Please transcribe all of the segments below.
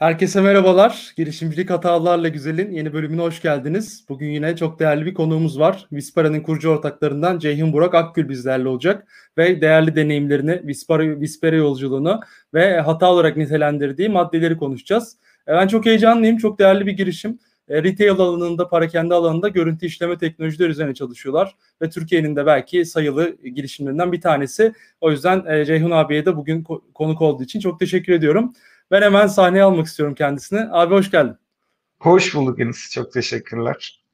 Herkese merhabalar. Girişimcilik Hatalarla Güzel'in yeni bölümüne hoş geldiniz. Bugün yine çok değerli bir konuğumuz var. Vispara'nın kurucu ortaklarından Ceyhun Burak Akgül bizlerle olacak. Ve değerli deneyimlerini, Vispara, Vispera yolculuğunu ve hata olarak nitelendirdiği maddeleri konuşacağız. E, ben çok heyecanlıyım. Çok değerli bir girişim. E, retail alanında, parakende alanında görüntü işleme teknolojileri üzerine çalışıyorlar. Ve Türkiye'nin de belki sayılı girişimlerinden bir tanesi. O yüzden e, Ceyhun abiye de bugün konuk olduğu için çok teşekkür ediyorum. Ben hemen sahneye almak istiyorum kendisini. Abi hoş geldin. Hoş bulduk Enis. Çok teşekkürler.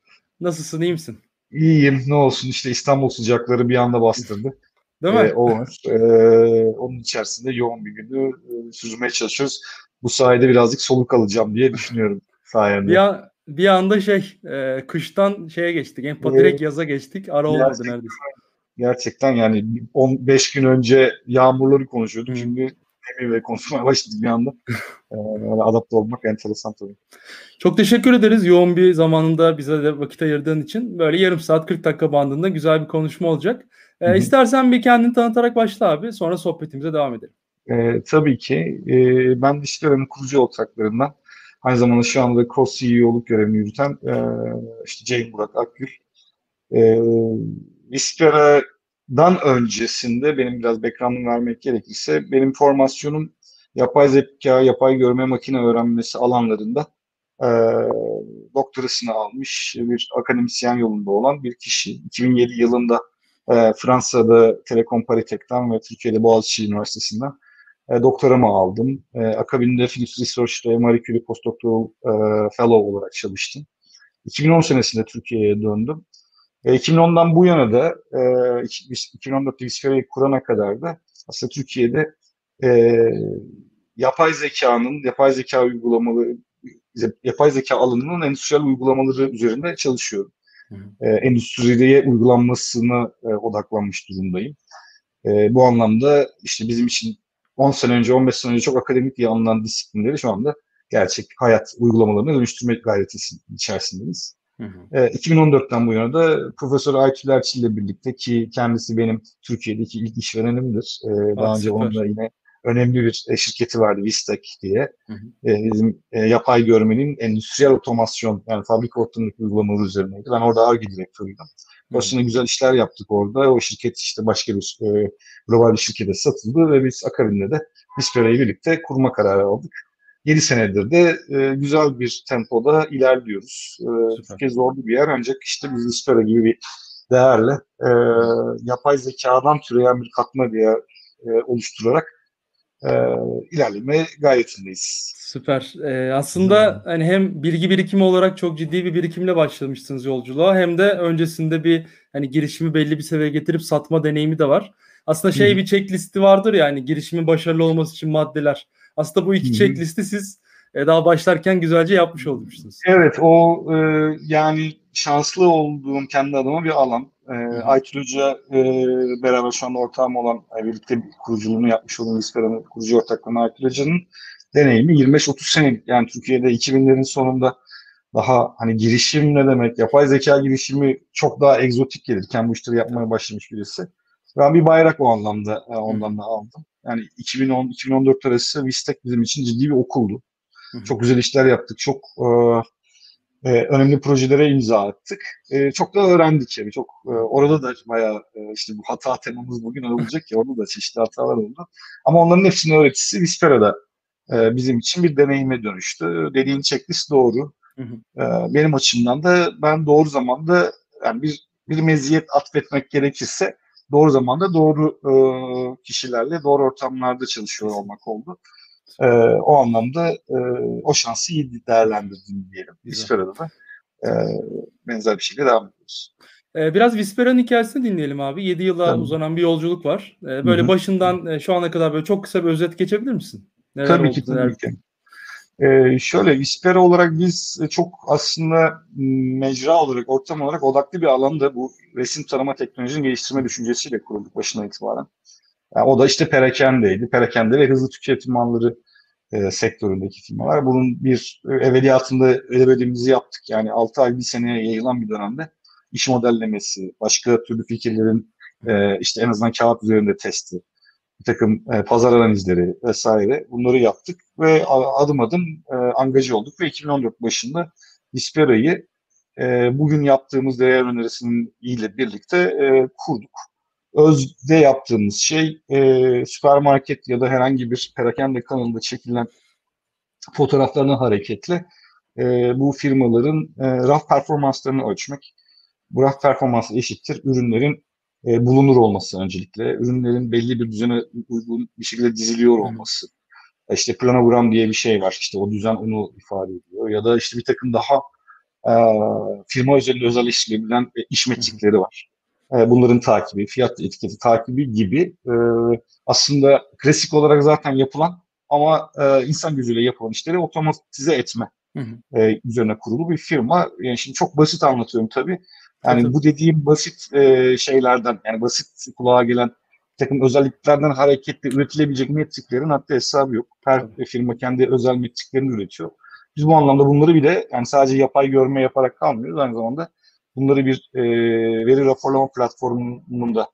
Nasılsın? iyi misin? İyiyim. Ne olsun işte İstanbul sıcakları bir anda bastırdı. Değil mi? Ee, o Ee, onun içerisinde yoğun bir günü e, sürdürmeye çalışıyoruz. Bu sayede birazcık soluk alacağım diye düşünüyorum sayende. Bir, an, bir anda şey e, kıştan şeye geçtik. En direkt yaza geçtik. Ara olmadı neredeyse. Gerçekten yani 15 gün önce yağmurları konuşuyorduk. Hmm. Şimdi ve konuşmaya başladık bir anda. Ee, adapte olmak enteresan tabii. Çok teşekkür ederiz yoğun bir zamanında bize de vakit ayırdığın için. Böyle yarım saat 40 dakika bandında güzel bir konuşma olacak. Ee, istersen bir kendini tanıtarak başla abi. Sonra sohbetimize devam edelim. Ee, tabii ki. Ee, ben Dişli'nin kurucu ortaklarından. Aynı zamanda şu anda Cross CEO'luk görevini yürüten e, işte Jane Burak Akgül. E, Vispera dan öncesinde benim biraz background'ımı vermek gerekirse benim formasyonum yapay zeka, yapay görme makine öğrenmesi alanlarında e, doktorasını almış bir akademisyen yolunda olan bir kişi. 2007 yılında e, Fransa'da Telekom Paritek'ten ve Türkiye'de Boğaziçi Üniversitesi'nden e, doktoramı aldım. E, akabinde Philips Research'te Marie Curie Postdoctoral e, Fellow olarak çalıştım. 2010 senesinde Türkiye'ye döndüm. 2010'dan bu yana da e, 2014'te Visfera'yı kurana kadar da aslında Türkiye'de e, yapay zekanın, yapay zeka uygulamaları, yapay zeka alanının endüstriyel uygulamaları üzerinde çalışıyorum. E, endüstriye uygulanmasına e, odaklanmış durumdayım. E, bu anlamda işte bizim için 10 sene önce, 15 sene önce çok akademik diye anılan disiplinleri şu anda gerçek hayat uygulamalarına dönüştürmek gayreti içerisindeyiz. Hı hı. E, 2014'ten bu yana da Profesör Aytül Erçil ile birlikte ki kendisi benim Türkiye'deki ilk işverenimdir. E, daha önce onunla yine önemli bir e, şirketi vardı Vistek diye. Hı hı. E, bizim e, yapay görmenin endüstriyel otomasyon yani fabrika ortamındaki uygulamaları üzerineydi. Ben orada ARGE direktörüydüm. Başına güzel işler yaptık orada. O şirket işte başka bir e, global bir şirkete satıldı ve biz akabinde de Vispera'yı birlikte kurma kararı aldık. 7 senedir de e, güzel bir tempoda ilerliyoruz. E, Türkiye zorlu bir yer ancak işte biz Ispera gibi bir değerle e, yapay zekadan türeyen bir katma değer e, oluşturarak e, ilerlemeye gayetindeyiz. Süper. Ee, aslında hmm. hani hem bilgi birikimi olarak çok ciddi bir birikimle başlamışsınız yolculuğa hem de öncesinde bir hani girişimi belli bir seviyeye getirip satma deneyimi de var. Aslında şey hmm. bir checklisti vardır ya hani girişimin başarılı olması için maddeler. Aslında bu iki checklisti siz e, daha başlarken güzelce yapmış olmuşsunuz. Evet o e, yani şanslı olduğum kendi adıma bir alan. E, Aytül Hoca e, beraber şu anda ortağım olan e, birlikte kuruculuğunu yapmış olduğum İspera'nın kurucu ortaklığına Aytül Hoca'nın deneyimi 25-30 sene yani Türkiye'de 2000'lerin sonunda daha hani girişim ne demek, yapay zeka girişimi çok daha egzotik gelirken bu işleri yapmaya başlamış birisi. Ben bir bayrak o anlamda e, ondan da aldım. Yani 2010-2014 arası Vistek bizim için ciddi bir okuldu. Hı-hı. Çok güzel işler yaptık. Çok e, e, önemli projelere imza attık. E, çok da öğrendik yani. Çok e, orada da bayağı e, işte bu hata temamız bugün olacak ya orada da çeşitli hatalar oldu. Ama onların hepsinin öğretisi Vispera'da e, bizim için bir deneyime dönüştü. Dediğin checklist doğru. E, benim açımdan da ben doğru zamanda yani bir bir meziyet atfetmek gerekirse doğru zamanda doğru e, kişilerle doğru ortamlarda çalışıyor olmak oldu. E, o anlamda e, o şansı iyi değerlendirdim diyelim. Vispera'da da e, benzer bir şekilde devam ediyoruz. E, biraz Vispera'nın hikayesini dinleyelim abi. 7 yıla tamam. uzanan bir yolculuk var. E, böyle Hı-hı. başından şu ana kadar böyle çok kısa bir özet geçebilir misin? Neler tabii oldu, ki tabii ki. Ee, şöyle Vispera olarak biz çok aslında mecra olarak, ortam olarak odaklı bir alanda bu resim tarama teknolojinin geliştirme düşüncesiyle kurulduk başına itibaren. Yani o da işte perakendeydi. Perakende ve hızlı tüketim malları e, sektöründeki firmalar. Bunun bir evveliyatında ödemediğimizi yaptık. Yani 6 ay bir seneye yayılan bir dönemde iş modellemesi, başka türlü fikirlerin e, işte en azından kağıt üzerinde testi, bir takım e, pazar analizleri vesaire bunları yaptık ve adım adım e, angaje olduk ve 2014 başında Vispera'yı e, bugün yaptığımız değer önerisinin ile birlikte e, kurduk. Özde yaptığımız şey e, süpermarket ya da herhangi bir perakende kanalında çekilen fotoğraflarına hareketle e, bu firmaların e, raf performanslarını ölçmek. Bu raf performansı eşittir ürünlerin e, bulunur olması öncelikle. Ürünlerin belli bir düzene uygun bir şekilde diziliyor olması. E, işte planogram diye bir şey var. İşte o düzen onu ifade ediyor. Ya da işte bir takım daha e, firma özelinde özelleştirilebilen e, iş metrikleri var. E, bunların takibi, fiyat etiketi takibi gibi e, aslında klasik olarak zaten yapılan ama e, insan gözüyle yapılan işleri otomatize etme hı hı. E, üzerine kurulu bir firma. Yani şimdi çok basit anlatıyorum tabii. Yani evet. bu dediğim basit e, şeylerden, yani basit kulağa gelen takım özelliklerden hareketle üretilebilecek metriklerin hatta hesabı yok. Her evet. firma kendi özel metriklerini üretiyor. Biz bu anlamda bunları bile yani sadece yapay görme yaparak kalmıyoruz. Aynı zamanda bunları bir e, veri raporlama platformunda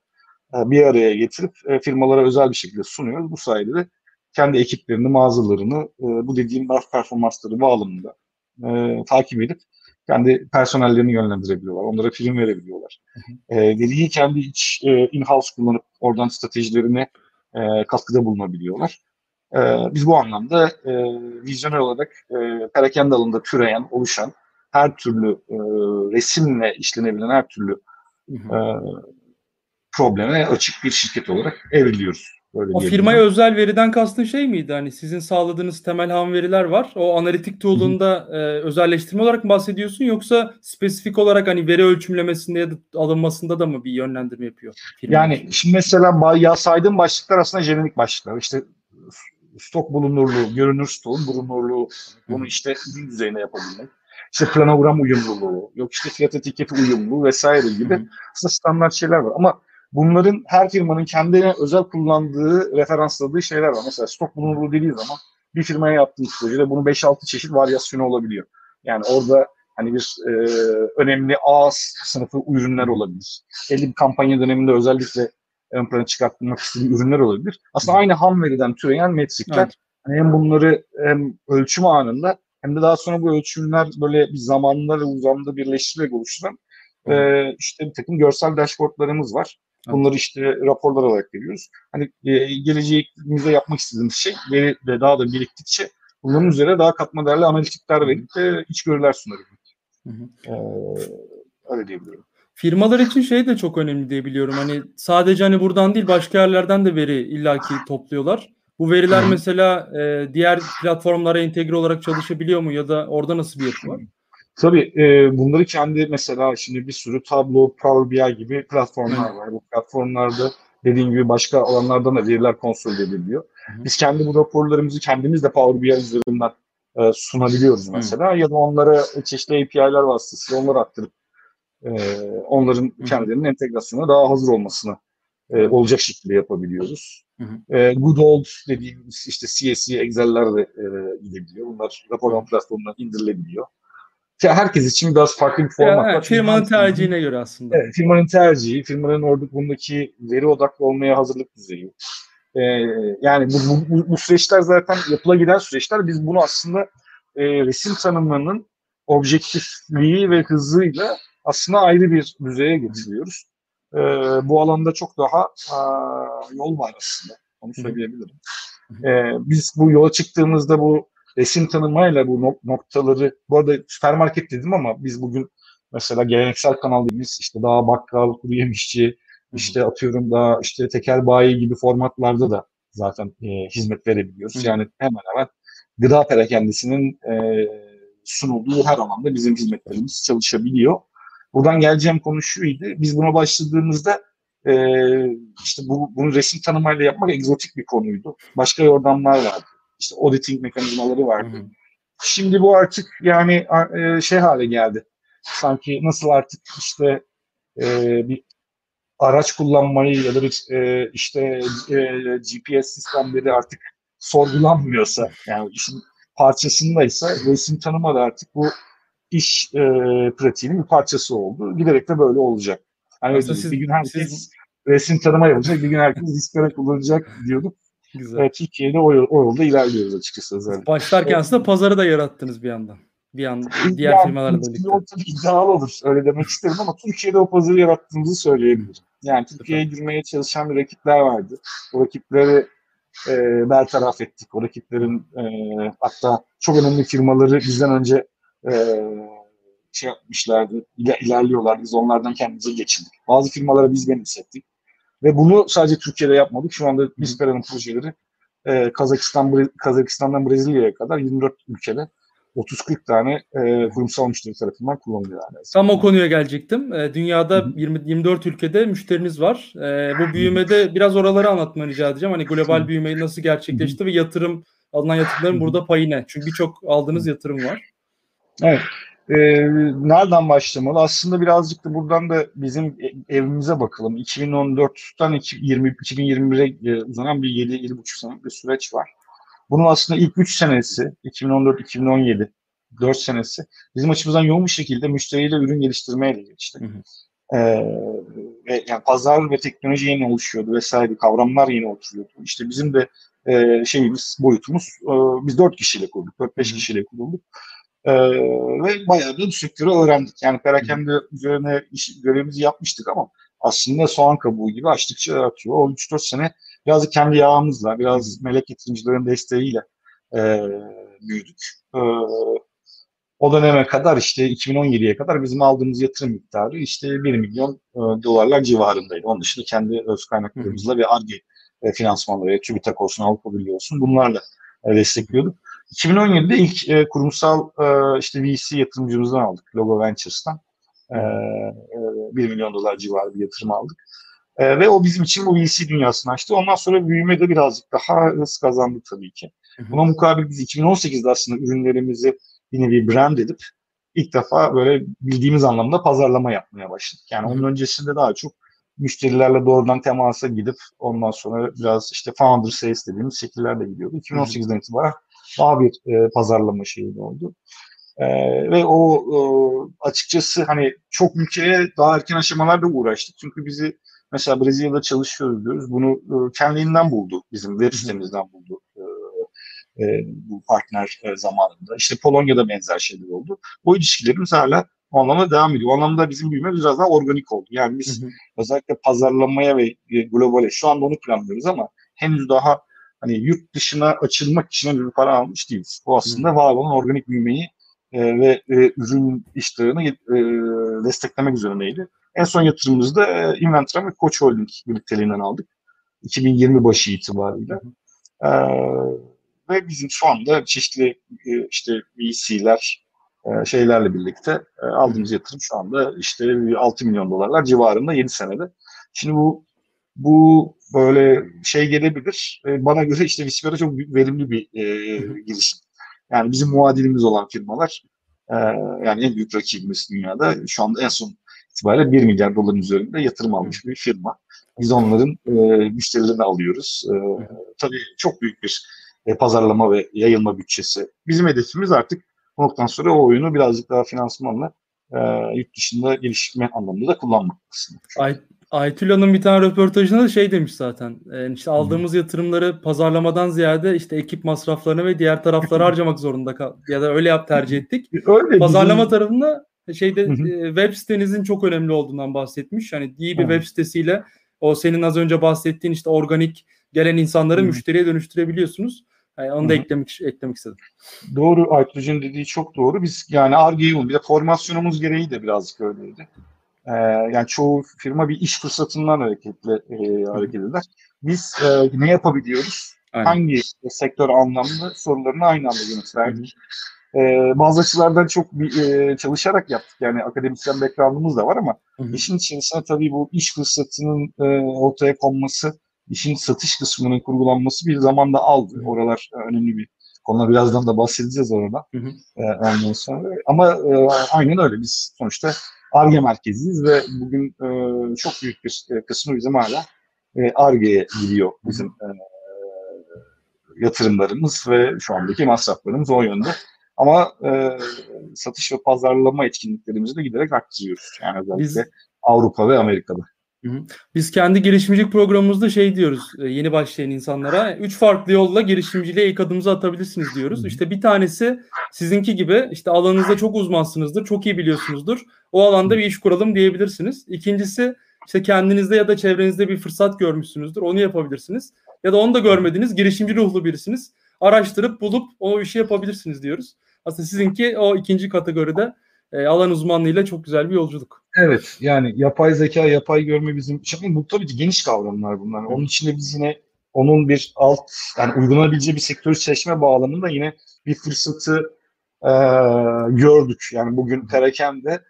e, bir araya getirip e, firmalara özel bir şekilde sunuyoruz. Bu sayede de kendi ekiplerini, mağazalarını e, bu dediğim performansları bağlamında e, takip edip kendi personellerini yönlendirebiliyorlar. Onlara prim verebiliyorlar. E, veriyi kendi iç e, in-house kullanıp oradan stratejilerine e, katkıda bulunabiliyorlar. E, biz bu anlamda e, vizyoner olarak e, perakende alanında türeyen, oluşan her türlü e, resimle işlenebilen her türlü e, probleme açık bir şirket olarak evriliyoruz. Böyle o firmaya özel veriden kastın şey miydi? Hani sizin sağladığınız temel ham veriler var. O analitik tool'unda e, özelleştirme olarak mı bahsediyorsun yoksa spesifik olarak hani veri ölçümlemesinde ya da alınmasında da mı bir yönlendirme yapıyor? Firma yani için? şimdi mesela ya saydığım başlıklar aslında jenerik başlıklar. İşte stok bulunurluğu, görünür stoğun bulunurluğu, bunu işte ürün düzeyine yapabilmek. İşte planogram uyumluluğu, yok işte fiyat etiketi uyumlu vesaire gibi aslında standart şeyler var. Ama bunların her firmanın kendine özel kullandığı, referansladığı şeyler var. Mesela stok bulunurluğu dediği zaman bir firmaya yaptığınız projede bunun 5-6 çeşit varyasyonu olabiliyor. Yani orada hani bir e, önemli A sınıfı ürünler olabilir. Belli bir kampanya döneminde özellikle ön plana çıkartmak istediği ürünler olabilir. Aslında aynı ham veriden türeyen metrikler. Evet. Hani hem bunları hem ölçüm anında hem de daha sonra bu ölçümler böyle bir zamanla ve uzamda birleştirerek oluşturan e, işte bir takım görsel dashboardlarımız var. Bunları işte raporlar olarak veriyoruz. Hani e, geleceğimizde yapmak istediğimiz şey veri de daha da biriktikçe bunların üzerine daha katma değerli analitikler verip de içgörüler sunabilmek. Ee, öyle diyebilirim. Firmalar için şey de çok önemli diye biliyorum. Hani sadece hani buradan değil başka yerlerden de veri illaki topluyorlar. Bu veriler mesela e, diğer platformlara entegre olarak çalışabiliyor mu ya da orada nasıl bir yapı var? Tabii e, bunları kendi mesela şimdi bir sürü Tableau, Power BI gibi platformlar var. Bu platformlarda dediğim gibi başka alanlardan da veriler konsol ediliyor. Biz kendi bu raporlarımızı kendimiz de Power BI üzerinden e, sunabiliyoruz mesela. Hı. Ya da onlara çeşitli API'ler vasıtasıyla onları aktarıp e, onların kendilerinin entegrasyona daha hazır olmasını e, olacak şekilde yapabiliyoruz. Hı hı. E, good old dediğimiz işte CSV, Excel'ler de e, gidebiliyor. Bunlar raporlama platformundan indirilebiliyor herkes için biraz farklı bir format var. Evet, firmanın tercihine göre aslında. Evet, firmanın tercihi, firmanın orada bundaki veri odaklı olmaya hazırlık düzeyi. Ee, yani bu, bu, bu süreçler zaten yapıla giden süreçler. Biz bunu aslında e, resim tanımlarının objektifliği ve hızıyla aslında ayrı bir düzeye getiriyoruz. Ee, bu alanda çok daha a, yol var aslında. Onu söyleyebilirim. Ee, biz bu yola çıktığımızda bu resim tanımayla bu noktaları, bu arada süpermarket dedim ama biz bugün mesela geleneksel kanal dediğimiz işte daha bakkal, kuru yemişçi, işte atıyorum daha işte tekel bayi gibi formatlarda da zaten e, hizmet verebiliyoruz. Hı. Yani hemen hemen gıda perakendisinin e, sunulduğu her alanda bizim hizmetlerimiz çalışabiliyor. Buradan geleceğim konu şuydu. Biz buna başladığımızda e, işte bu, bunu resim tanımayla yapmak egzotik bir konuydu. Başka yordamlar vardı işte auditing mekanizmaları vardı. Hı hı. Şimdi bu artık yani e, şey hale geldi. Sanki nasıl artık işte e, bir araç kullanmayı ya da bir e, işte e, GPS sistemleri artık sorgulanmıyorsa yani işin parçasındaysa resim tanıma da artık bu iş e, pratiğinin bir parçası oldu. Giderek de böyle olacak. Yani siz, bir gün herkes siz resim tanıma yapacak. Bir gün herkes Vispera kullanacak diyorduk. Güzel. Evet, Türkiye'de o, o yolda ilerliyoruz açıkçası. Özellikle. Başlarken aslında pazarı da yarattınız bir yandan. Bir an diğer yani, firmalarla birlikte. O tabii iddialı olur. Öyle demek isterim ama Türkiye'de o pazarı yarattığımızı söyleyebilirim. Yani Türkiye'ye girmeye çalışan bir rakipler vardı. O rakipleri e, bertaraf ettik. O rakiplerin e, hatta çok önemli firmaları bizden önce e, şey yapmışlardı, iler, ilerliyorlardı. Biz onlardan kendimize geçindik. Bazı firmalara biz benimsettik. Ve bunu sadece Türkiye'de yapmadık. Şu anda Bispera'nın projeleri e, Kazakistan, Kazakistan'dan Brezilya'ya kadar 24 ülkede 30-40 tane e, kurumsal müşteri tarafından kullanılıyor. Yani. Tam o konuya gelecektim. E, dünyada 20, 24 ülkede müşteriniz var. E, bu büyümede biraz oraları anlatmanı rica edeceğim. Hani global büyümeyi nasıl gerçekleşti ve yatırım alınan yatırımların burada payı ne? Çünkü birçok aldığınız yatırım var. Evet. E, nereden başlamalı? Aslında birazcık da buradan da bizim evimize bakalım. 2014'ten 20, 2021'e uzanan bir 7-7,5 senelik bir süreç var. Bunun aslında ilk 3 senesi 2014-2017 4 senesi bizim açımızdan yoğun bir şekilde müşteriyle ürün geliştirmeyle geçti. Hı hı. Ee, ve yani pazar ve teknoloji yeni oluşuyordu vesaire kavramlar yeni oturuyordu. İşte bizim de e, şeyimiz boyutumuz e, biz 4 kişiyle kurduk, 4-5 kişiyle kurulduk. Ee, ve bayağı da sektörü öğrendik. Yani perakende üzerine iş, görevimizi yapmıştık ama aslında soğan kabuğu gibi açtıkça artıyor. O 3-4 sene biraz kendi yağımızla, biraz melek yatırımcıların desteğiyle e, büyüdük. E, o döneme kadar işte 2017'ye kadar bizim aldığımız yatırım miktarı işte 1 milyon e, dolarlar civarındaydı. Onun dışında kendi öz kaynaklarımızla ve ARGE e, finansmanları, TÜBİTAK olsun, Avrupa Birliği olsun bunlarla e, destekliyorduk. 2017'de ilk e, kurumsal e, işte VC yatırımcımızdan aldık, Logo Ventures'tan. E, e, 1 milyon dolar civarı bir yatırım aldık. E, ve o bizim için bu VC dünyasını açtı. Ondan sonra büyüme de birazcık daha hız kazandı tabii ki. Buna mukabil biz 2018'de aslında ürünlerimizi bir nevi brand edip ilk defa böyle bildiğimiz anlamda pazarlama yapmaya başladık. Yani onun öncesinde daha çok müşterilerle doğrudan temasa gidip ondan sonra biraz işte founder sales dediğimiz şekillerde gidiyordu. 2018'den itibaren daha bir e, pazarlama şeyi oldu. E, ve o e, açıkçası hani çok ülkeye daha erken aşamalarda uğraştık. Çünkü bizi mesela Brezilya'da çalışıyoruz diyoruz. Bunu e, kendiliğinden buldu. Bizim web sitemizden buldu. E, e, bu partner e, zamanında. İşte Polonya'da benzer şeyler oldu. Bu ilişkilerimiz hala o anlamda devam ediyor. O anlamda bizim büyüme biraz daha organik oldu. Yani biz hı hı. özellikle pazarlamaya ve e, globale şu anda onu planlıyoruz ama henüz daha hani yurt dışına açılmak için bir para almış değiliz. Bu aslında hı. var olan organik büyümeyi e, ve e, ürün iştahını e, desteklemek üzerineydi. En son yatırımımızı da e, Inventra ve Koç Holding birlikteliğinden aldık. 2020 başı itibariyle. E, ve bizim şu anda çeşitli e, işte VC'ler e, şeylerle birlikte e, aldığımız yatırım şu anda işte 6 milyon dolarlar civarında 7 senede. Şimdi bu bu böyle şey gelebilir. bana göre işte Vispera çok verimli bir e, girişim. Yani bizim muadilimiz olan firmalar yani en büyük rakibimiz dünyada şu anda en son itibariyle 1 milyar doların üzerinde yatırım almış bir firma. Biz onların e, müşterilerini alıyoruz. E, tabii çok büyük bir e, pazarlama ve yayılma bütçesi. Bizim hedefimiz artık bu noktadan sonra o oyunu birazcık daha finansmanla e, yurt dışında geliştirme anlamında da kullanmak aslında. Ay, Aytül Hanım bir tane röportajında da şey demiş zaten. E, işte aldığımız yatırımları pazarlamadan ziyade işte ekip masraflarını ve diğer tarafları harcamak zorunda kal ya da öyle yap tercih ettik. Öyle Pazarlama bizim... tarafında şeyde e, web sitenizin çok önemli olduğundan bahsetmiş. Hani iyi bir web sitesiyle o senin az önce bahsettiğin işte organik gelen insanları müşteriye dönüştürebiliyorsunuz. Yani onu da eklemek eklemek istedim. Doğru Aytucuğun dediği çok doğru. Biz yani Arge'yi bir de formasyonumuz gereği de birazcık öyleydi. Ee, yani çoğu firma bir iş fırsatından hareketle e, hareket eder. Biz e, ne yapabiliyoruz? Aynen. Hangi sektör anlamlı sorularını aynı anda yanıt verdik. Ee, bazı açılardan çok bir, e, çalışarak yaptık. Yani akademisyen background'ımız da var ama Hı-hı. işin içerisinde tabii bu iş fırsatının e, ortaya konması işin satış kısmının kurgulanması bir zamanda aldı. Hı. Oralar e, önemli bir konu. Birazdan da bahsedeceğiz orada. Hı hı. E, ondan sonra. Ama e, aynen öyle. Biz sonuçta ARGE merkeziyiz ve bugün e, çok büyük bir e, kısmı bizim hala ARGE'ye gidiyor bizim e, yatırımlarımız ve şu andaki masraflarımız o yönde. Ama e, satış ve pazarlama etkinliklerimizi de giderek arttırıyoruz. Yani özellikle Biz, Avrupa ve Amerika'da. Biz kendi girişimcilik programımızda şey diyoruz e, yeni başlayan insanlara. Üç farklı yolla girişimciliğe ilk adımınızı atabilirsiniz diyoruz. İşte bir tanesi sizinki gibi işte alanınızda çok uzmansınızdır, çok iyi biliyorsunuzdur. O alanda bir iş kuralım diyebilirsiniz. İkincisi işte kendinizde ya da çevrenizde bir fırsat görmüşsünüzdür. Onu yapabilirsiniz. Ya da onu da görmediniz. Girişimci ruhlu birisiniz. Araştırıp bulup o işi yapabilirsiniz diyoruz. Aslında sizinki o ikinci kategoride e, alan uzmanlığıyla çok güzel bir yolculuk. Evet yani yapay zeka, yapay görme bizim için bu tabii ki geniş kavramlar bunlar. Onun içinde biz yine onun bir alt yani uygulanabileceği bir sektörü seçme bağlamında yine bir fırsatı e, gördük. Yani bugün perakende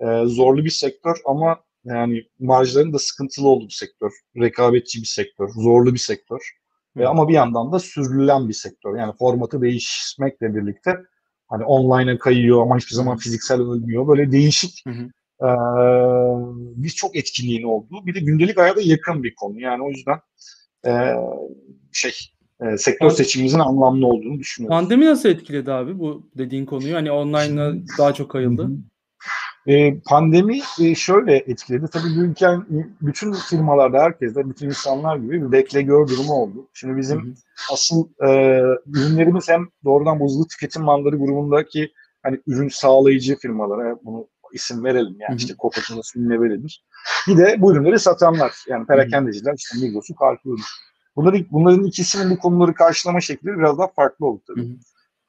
e, zorlu bir sektör ama yani marjların da sıkıntılı olduğu bir sektör. Rekabetçi bir sektör, zorlu bir sektör. E, ama bir yandan da sürdürülen bir sektör. Yani formatı değişmekle birlikte hani online'a kayıyor ama hiçbir zaman fiziksel ölmüyor. Böyle değişik hı hı. E, bir çok etkinliğin olduğu bir de gündelik hayata yakın bir konu. Yani o yüzden e, şey e, sektör seçimimizin anlamlı olduğunu düşünüyorum. Pandemi nasıl etkiledi abi bu dediğin konuyu? Hani online'a daha çok kayıldı. E, pandemi e, şöyle etkiledi. Tabii ülken bütün firmalarda herkeste, bütün insanlar gibi bir bekle gör durumu oldu. Şimdi bizim hı hı. asıl e, ürünlerimiz hem doğrudan bozulu tüketim malları grubundaki hani ürün sağlayıcı firmalara bunu isim verelim yani hı hı. işte Coca-Cola verilir. Bir de bu ürünleri satanlar yani perakendeciler işte Migros'u Carrefour'u. Bunların, bunların ikisinin bu konuları karşılama şekli biraz daha farklı oldu tabii. Hı hı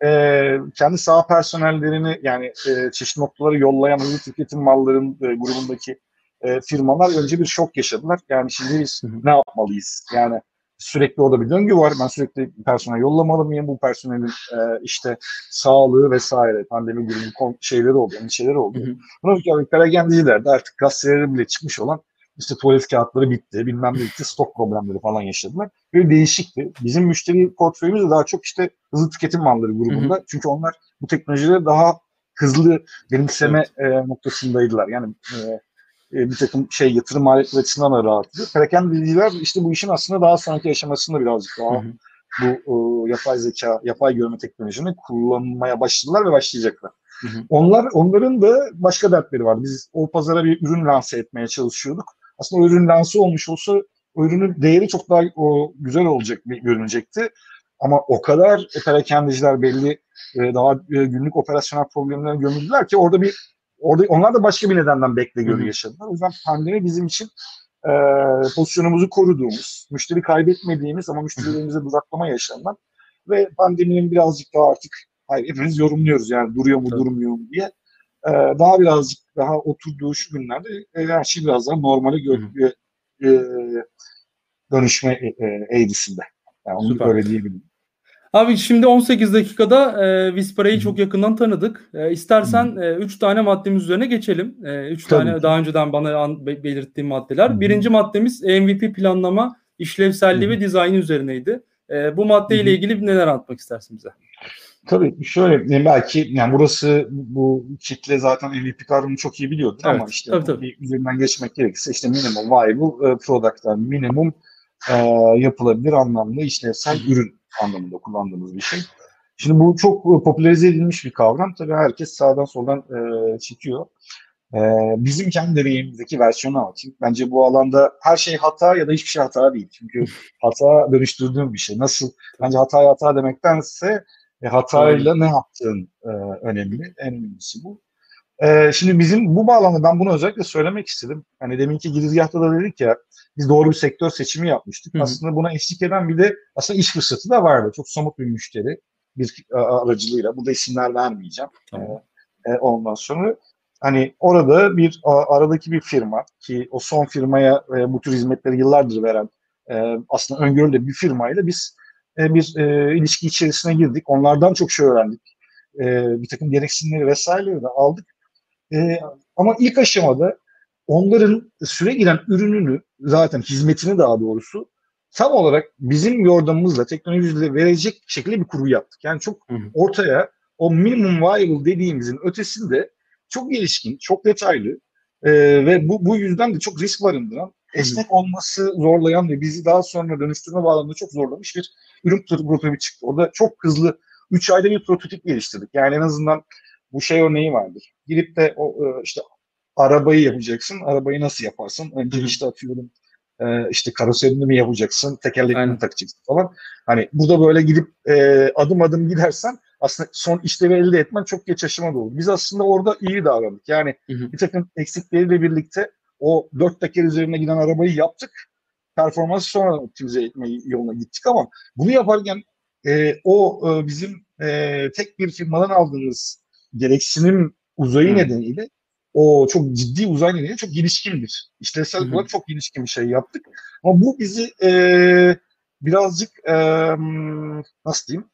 e, kendi sağ personellerini yani e, çeşitli noktalara yollayan hızlı tüketim malların e, grubundaki e, firmalar önce bir şok yaşadılar. Yani şimdi biz ne yapmalıyız? Yani sürekli orada bir döngü var. Ben sürekli personel yollamalı mıyım? Bu personelin e, işte sağlığı vesaire pandemi grubu şeyleri oldu, endişeleri oldu. Buna bir perakendeciler de artık gazeteleri bile çıkmış olan işte tuvalet kağıtları bitti, bilmem ne bitti, stok problemleri falan yaşadılar. Böyle değişikti. Bizim müşteri portföyümüz de daha çok işte hızlı tüketim malları grubunda. Hı hı. Çünkü onlar bu teknolojileri daha hızlı benimseme evet. e, noktasındaydılar. Yani e, bir takım şey yatırım maliyetleri açısından da rahattı. Perakendeciler işte bu işin aslında daha sonraki aşamasında birazcık daha hı hı. bu e, yapay zeka, yapay görme teknolojisini kullanmaya başladılar ve başlayacaklar. Hı hı. Onlar onların da başka dertleri var. Biz o pazara bir ürün lanse etmeye çalışıyorduk aslında o ürün lansı olmuş olsa o ürünün değeri çok daha o, güzel olacak görünecekti. Ama o kadar perakendeciler belli e, daha e, günlük operasyonel problemlere gömüldüler ki orada bir orada onlar da başka bir nedenden bekle görü yaşadılar. O yüzden pandemi bizim için e, pozisyonumuzu koruduğumuz, müşteri kaybetmediğimiz ama müşterilerimize duzaklama yaşanan ve pandeminin birazcık daha artık hayır, hepimiz yorumluyoruz yani duruyor mu durmuyor mu diye e, daha birazcık daha oturduğu şu günlerde e, her şey biraz daha normale gö- e, dönüşme e, e, eğrisinde. Yani onu Süper. öyle diyebilirim. Abi şimdi 18 dakikada e, Vispara'yı çok yakından tanıdık. E, istersen 3 e, tane maddemiz üzerine geçelim. 3 e, üç tane daha önceden bana an, be, belirttiğim maddeler. Hı-hı. Birinci maddemiz MVP planlama, işlevselliği Hı-hı. ve dizayn üzerineydi. E, bu maddeyle ilgili neler anlatmak istersin bize? Tabii şöyle e, belki yani burası bu kitle zaten MVP kavramını çok iyi biliyordur evet, ama işte tabii, tabii. üzerinden geçmek gerekirse işte minimum viable e, product'lar minimum e, yapılabilir anlamda işlevsel ürün anlamında kullandığımız bir şey. Şimdi bu çok popülerize edilmiş bir kavram. Tabii herkes sağdan soldan e, çekiyor. E, bizim kendi deneyimimizdeki versiyonu anlatayım. Bence bu alanda her şey hata ya da hiçbir şey hata değil. Çünkü hata dönüştürdüğüm bir şey. Nasıl? Bence hata hata demektense e, hatayla ne yaptığın e, önemli. En önemlisi bu. E, şimdi bizim bu bağlamda ben bunu özellikle söylemek istedim. Hani deminki girizgahta da dedik ya biz doğru bir sektör seçimi yapmıştık. Hı-hı. Aslında buna eşlik eden bir de aslında iş fırsatı da vardı. Çok somut bir müşteri bir e, aracılığıyla. Burada isimler vermeyeceğim. Tamam. E, e, ondan sonra hani orada bir aradaki bir firma ki o son firmaya e, bu tür hizmetleri yıllardır veren e, aslında öngörülü bir firmayla biz e, bir e, ilişki içerisine girdik. Onlardan çok şey öğrendik. E, bir takım gereksinimleri vesaireleri de aldık. E, ama ilk aşamada onların süre giren ürününü zaten hizmetini daha doğrusu tam olarak bizim yordamımızla teknolojiyle verecek şekilde bir kurgu yaptık. Yani çok ortaya o minimum viable dediğimizin ötesinde çok gelişkin, çok detaylı e, ve bu, bu yüzden de çok risk barındıran, esnek olması zorlayan ve bizi daha sonra dönüştürme bağlamında çok zorlamış bir ürün prototipi çıktı. Orada çok hızlı 3 ayda bir prototip geliştirdik. Yani en azından bu şey örneği vardır. Girip de o e, işte arabayı yapacaksın. Arabayı nasıl yaparsın? Önce işte atıyorum e, işte karoserini mi yapacaksın, tekerleklerini mi takacaksın falan. Hani burada böyle gidip e, adım adım gidersen aslında son işlevi elde etmen çok geç aşamada olur. Biz aslında orada iyi davrandık. Yani hı hı. bir takım eksikleriyle birlikte o dört teker üzerine giden arabayı yaptık. Performansı sonradan optimize etme yoluna gittik ama bunu yaparken e, o e, bizim e, tek bir firmadan aldığımız gereksinim uzayı hı. nedeniyle o çok ciddi uzay nedeniyle çok gelişkindir. İşlevsel olarak çok gelişkin bir şey yaptık. Ama bu bizi e, birazcık e, nasıl diyeyim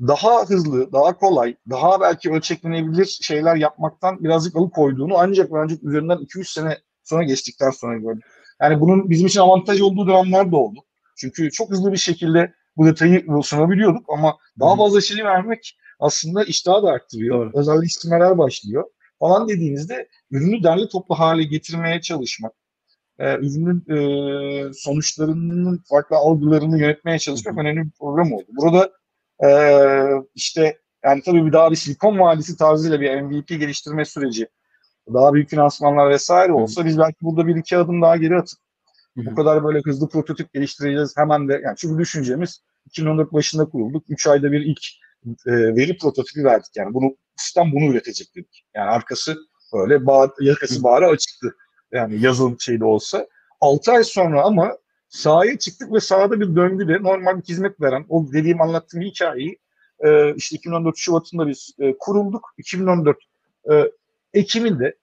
daha hızlı, daha kolay, daha belki ölçeklenebilir şeyler yapmaktan birazcık alıkoyduğunu ancak ancak üzerinden 2-3 sene sonra geçtikten sonra gördüm. Yani bunun bizim için avantaj olduğu dönemler de oldu. Çünkü çok hızlı bir şekilde bu detayı sunabiliyorduk ama daha fazla şey vermek aslında iştahı da arttırıyor. Doğru. Özelleştirmeler başlıyor falan dediğinizde ürünü derli toplu hale getirmeye çalışmak, e, ürünün e, sonuçlarının farklı algılarını yönetmeye çalışmak önemli bir program oldu. Burada e, işte yani tabii bir daha bir Silikon Vadisi tarzıyla bir MVP geliştirme süreci, daha büyük finansmanlar vesaire olsa biz belki burada bir iki adım daha geri atıp bu kadar böyle hızlı prototip geliştireceğiz hemen de yani çünkü düşüncemiz 2014 başında kurulduk. 3 ayda bir ilk e, veri prototipi verdik yani. Bunu sistem bunu üretecek dedik. Yani arkası böyle bağ, yakası bağrı açıktı. Yani yazılım şeyde olsa. 6 ay sonra ama sahaya çıktık ve sahada bir döngüde normal bir hizmet veren o dediğim anlattığım hikayeyi e, işte 2014 Şubat'ında biz e, kurulduk. 2014 e, Ekim'inde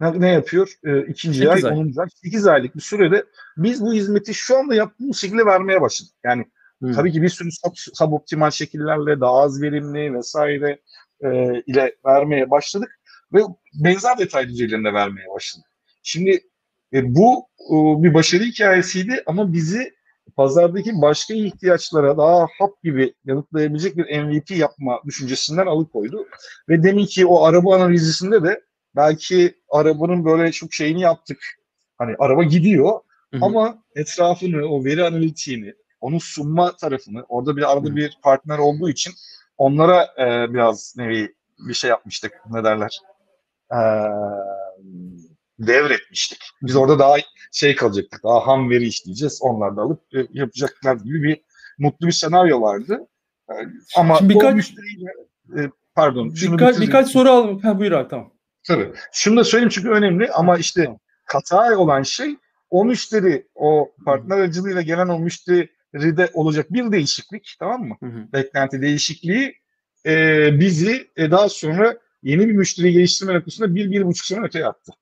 ne, ne yapıyor? E, ikinci ay, ay, 10. ay, 8 aylık bir sürede biz bu hizmeti şu anda yaptığımız şekilde vermeye başladık. Yani Hmm. Tabii ki bir sürü sub, suboptimal şekillerle daha az verimli vesaire e, ile vermeye başladık ve benzer detay düzeylerinde vermeye başladık. Şimdi e, bu e, bir başarı hikayesiydi ama bizi pazardaki başka ihtiyaçlara daha hap gibi yanıtlayabilecek bir MVP yapma düşüncesinden alıkoydu. Ve demin ki o araba analizisinde de belki arabanın böyle çok şeyini yaptık. Hani araba gidiyor hı hı. ama etrafını, o veri analitiğini, onun sunma tarafını orada bir arada bir partner olduğu için onlara e, biraz nevi bir şey yapmıştık ne derler e, devretmiştik. Biz orada daha şey kalacaktık daha ham veri işleyeceğiz onlar da alıp e, yapacaklar gibi bir mutlu bir senaryo vardı. E, ama Şimdi birkaç, o müşteriyle e, pardon birkaç, birkaç soru alalım. Ha, buyur abi tamam. Tabii. Şunu da söyleyeyim çünkü önemli ama işte hata olan şey o müşteri, o partner aracılığıyla gelen o müşteri ride olacak bir değişiklik tamam mı? Hı hı. Beklenti değişikliği e, bizi e, daha sonra yeni bir müşteri geliştirme noktasında bir, bir buçuk sene öteye attı.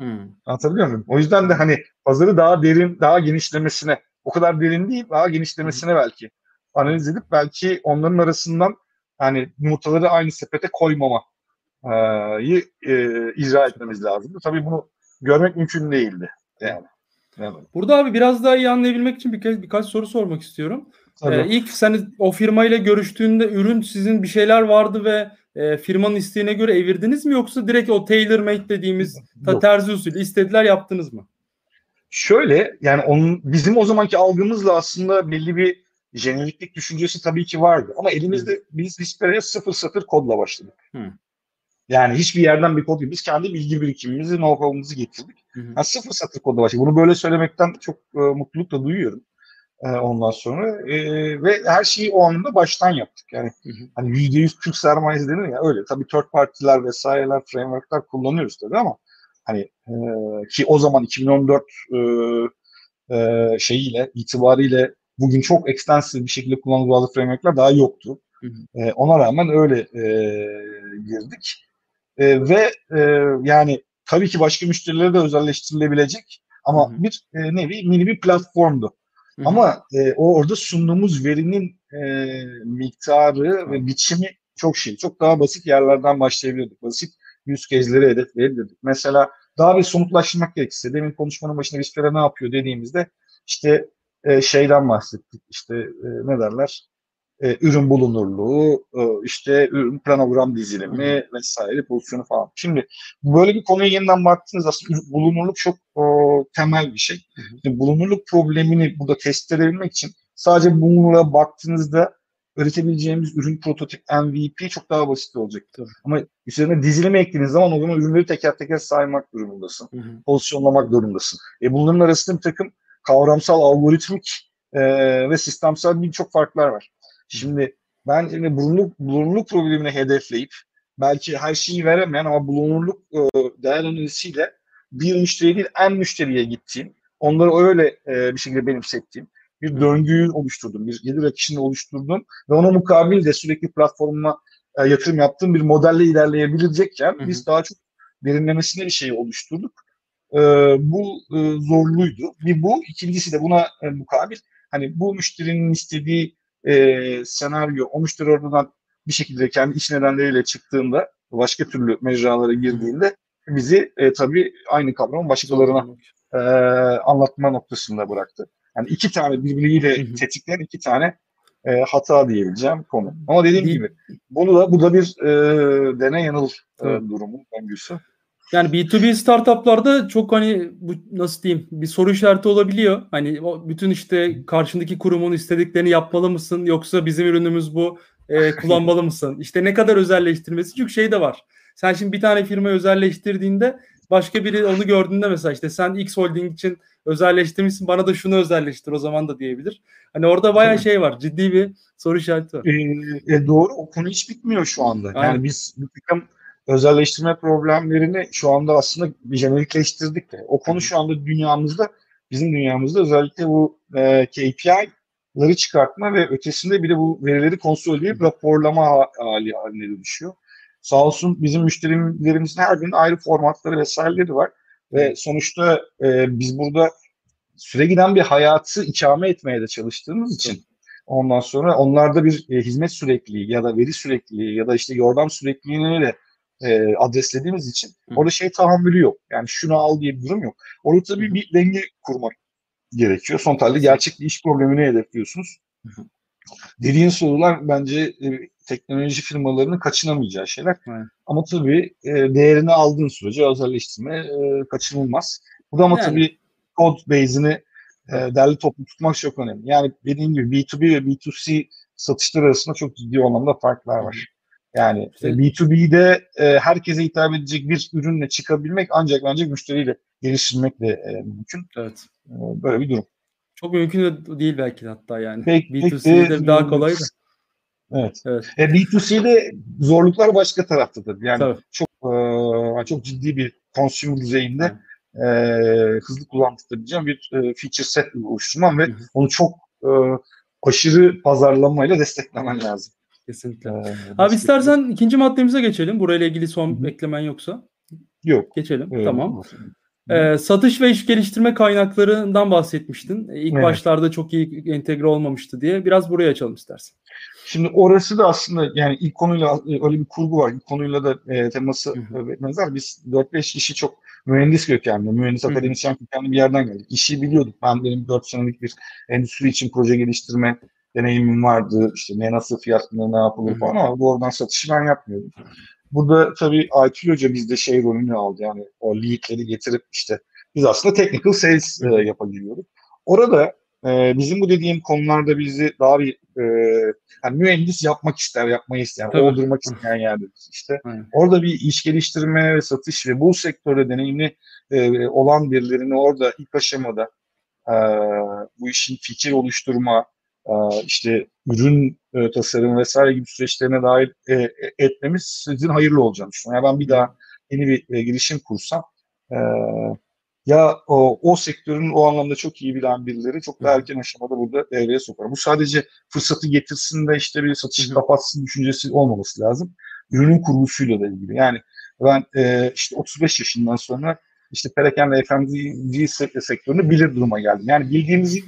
Hı. Anlatabiliyor muyum? O yüzden de hani pazarı daha derin, daha genişlemesine, o kadar derin değil, daha genişlemesine hı. belki analiz edip belki onların arasından hani yumurtaları aynı sepete koymama e, icra etmemiz lazımdı. Tabii bunu görmek mümkün değildi. Yani. Evet. Burada abi biraz daha iyi anlayabilmek için birkaç, birkaç soru sormak istiyorum. Ee, ilk sen o firmayla görüştüğünde ürün sizin bir şeyler vardı ve e, firmanın isteğine göre evirdiniz mi yoksa direkt o tailor made dediğimiz ta terzi usulü istediler yaptınız mı? Şöyle yani onun bizim o zamanki algımızla aslında belli bir jeneriklik düşüncesi tabii ki vardı ama elimizde Hı. biz Hisper'e sıfır sıfır kodla başladık. Hı. Yani hiçbir yerden bir kod değil. Biz kendi bilgi birikimimizi, know-how'umuzu getirdik. Hı hı. Yani sıfır satır kodla başladık. Bunu böyle söylemekten çok e, mutluluk da duyuyorum e, ondan sonra. E, ve her şeyi o anında baştan yaptık. Yani hı hı. hani %100 Türk sermayesi denir ya öyle. Tabii third partiler vesaireler, frameworkler kullanıyoruz tabii ama hani e, ki o zaman 2014 e, e, şeyiyle, itibariyle bugün çok extensive bir şekilde kullanılan bazı frameworkler daha yoktu. Hı hı. E, ona rağmen öyle e, girdik. E, ve e, yani tabii ki başka müşterilere de özelleştirilebilecek ama Hı-hı. bir e, nevi mini bir platformdu. Hı-hı. Ama e, o orada sunduğumuz verinin e, miktarı Hı-hı. ve biçimi çok şey. Çok daha basit yerlerden başlayabilirdik. Basit yüz kezleri hedef verebilirdik. Mesela daha bir somutlaştırmak gerekirse demin konuşmanın başında Vispera ne yapıyor dediğimizde işte e, şeyden bahsettik. İşte e, ne derler? E, ürün bulunurluğu, e, işte ürün planogram dizilimi vesaire pozisyonu falan. Şimdi böyle bir konuya yeniden baktığınız aslında bulunurluk çok o, temel bir şey. Şimdi bulunurluk problemini burada test edebilmek için sadece bulunurluğa baktığınızda üretebileceğimiz ürün prototip MVP çok daha basit olacak. Tabii. Ama üzerine dizilime eklediğiniz zaman o zaman ürünleri teker teker saymak durumundasın. Hı hı. Pozisyonlamak durumundasın. E bunların arasında bir takım kavramsal, algoritmik e, ve sistemsel birçok farklar var. Şimdi ben yani bulunurluk, bulunurluk problemini hedefleyip belki her şeyi veremeyen ama bulunurluk e, değer analiziyle bir müşteri değil en müşteriye gittiğim, onları öyle e, bir şekilde benimsettiğim, bir döngüyü oluşturdum, bir gelir akışını oluşturdum ve ona mukabil de sürekli platformuma e, yatırım yaptığım bir modelle ilerleyebilecekken hı hı. biz daha çok derinlemesine bir şey oluşturduk. E, bu e, zorluydu. Bir bu, ikincisi de buna e, mukabil hani bu müşterinin istediği e, senaryo, o müşteri oradan bir şekilde kendi iş nedenleriyle çıktığında, başka türlü mecralara girdiğinde bizi e, tabii aynı kavramı başkalarına e, anlatma noktasında bıraktı. Yani iki tane birbiriyle tetikleyen iki tane e, hata diyebileceğim konu. Ama dediğim gibi bunu da bu da bir e, deney yanıl e, durumu döngüsü. Yani B2B startuplarda çok hani bu nasıl diyeyim bir soru işareti olabiliyor. Hani o bütün işte karşındaki kurumun istediklerini yapmalı mısın yoksa bizim ürünümüz bu e, kullanmalı mısın? İşte ne kadar özelleştirmesi çünkü şey de var. Sen şimdi bir tane firmayı özelleştirdiğinde başka biri onu gördüğünde mesela işte sen X Holding için özelleştirmişsin bana da şunu özelleştir o zaman da diyebilir. Hani orada bayağı şey var ciddi bir soru işareti var. E, e, doğru o konu hiç bitmiyor şu anda. Aynen. Yani biz bir takım özelleştirme problemlerini şu anda aslında jenerikleştirdik de. O konu şu anda dünyamızda, bizim dünyamızda özellikle bu e, KPI'ları çıkartma ve ötesinde bir de bu verileri konsolideyip raporlama hali haline dönüşüyor. Sağ olsun bizim müşterilerimizin her birinin ayrı formatları vesaireleri var. Ve sonuçta e, biz burada süre giden bir hayatı ikame etmeye de çalıştığımız için ondan sonra onlarda bir e, hizmet sürekliliği ya da veri sürekliliği ya da işte yordam sürekliliğini de e, adreslediğimiz için orada şey tahammülü yok. Yani şunu al diye bir durum yok. Orada tabii bir denge kurmak gerekiyor. Son halde gerçek bir iş problemini hedefliyorsunuz. Hı. Dediğin sorular bence e, teknoloji firmalarının kaçınamayacağı şeyler. Evet. Ama tabii e, değerini aldığın sürece özelleştirme e, kaçınılmaz. Bu ama yani. tabii code base'ini e, derli toplu tutmak çok önemli. Yani dediğim gibi B2B ve B2C satışlar arasında çok ciddi anlamda farklar var. Yani işte, B2B'de e, herkese hitap edecek bir ürünle çıkabilmek ancak ancak müşteriyle geliştirmek de e, mümkün. Evet. E, böyle bir durum. Çok mümkün de değil belki de hatta yani. Pek, B2C'de pek de, daha kolay da. Evet. evet. E, B2C'de zorluklar başka taraftadır. Yani Tabii. çok e, çok ciddi bir consumer düzeyinde e, hızlı kullandırabileceğim bir e, feature set oluşturman ve Hı-hı. onu çok e, aşırı pazarlamayla desteklemen lazım. Kesinlikle. Ee, Abi istersen bir... ikinci maddemize geçelim. Burayla ilgili son Hı-hı. eklemen yoksa. Yok. Geçelim. Ee, tamam. Ee, satış ve iş geliştirme kaynaklarından bahsetmiştin. İlk evet. başlarda çok iyi entegre olmamıştı diye. Biraz buraya açalım istersen. Şimdi orası da aslında yani ilk konuyla e, öyle bir kurgu var. İlk konuyla da e, teması benzer. Biz 4-5 kişi çok mühendis kökenli, mühendis Hı-hı. akademisyen kökenli bir yerden geldik. İşi biliyorduk. Ben benim 4 senelik bir endüstri için proje geliştirme deneyimim vardı. İşte ne nasıl fiyatında ne yapılır falan ama doğrudan satışı ben yapmıyordum. Burada tabii Aytül Hoca bizde şey rolünü aldı. Yani o leadleri getirip işte biz aslında technical sales e, yapabiliyorduk. Orada e, bizim bu dediğim konularda bizi daha bir e, yani mühendis yapmak ister, yapmayı isteyen, Tabii. oldurmak isteyen yerde işte. Orada bir iş geliştirme ve satış ve bu sektörde deneyimli e, olan birilerini orada ilk aşamada e, bu işin fikir oluşturma, işte ürün e, tasarım vesaire gibi süreçlerine dahil e, etmemiz sizin hayırlı olacağını düşünüyorum. Yani ben bir daha yeni bir girişim kursam ya o, o sektörün o anlamda çok iyi bilen birileri çok daha erken aşamada burada devreye sokar. Bu sadece fırsatı getirsin de işte bir satış kapatsın düşüncesi olmaması lazım. Ürünün kuruluşuyla da ilgili. Yani ben e, işte 35 yaşından sonra işte perakende FMCG sektörünü bilir duruma geldim. Yani bildiğimiz,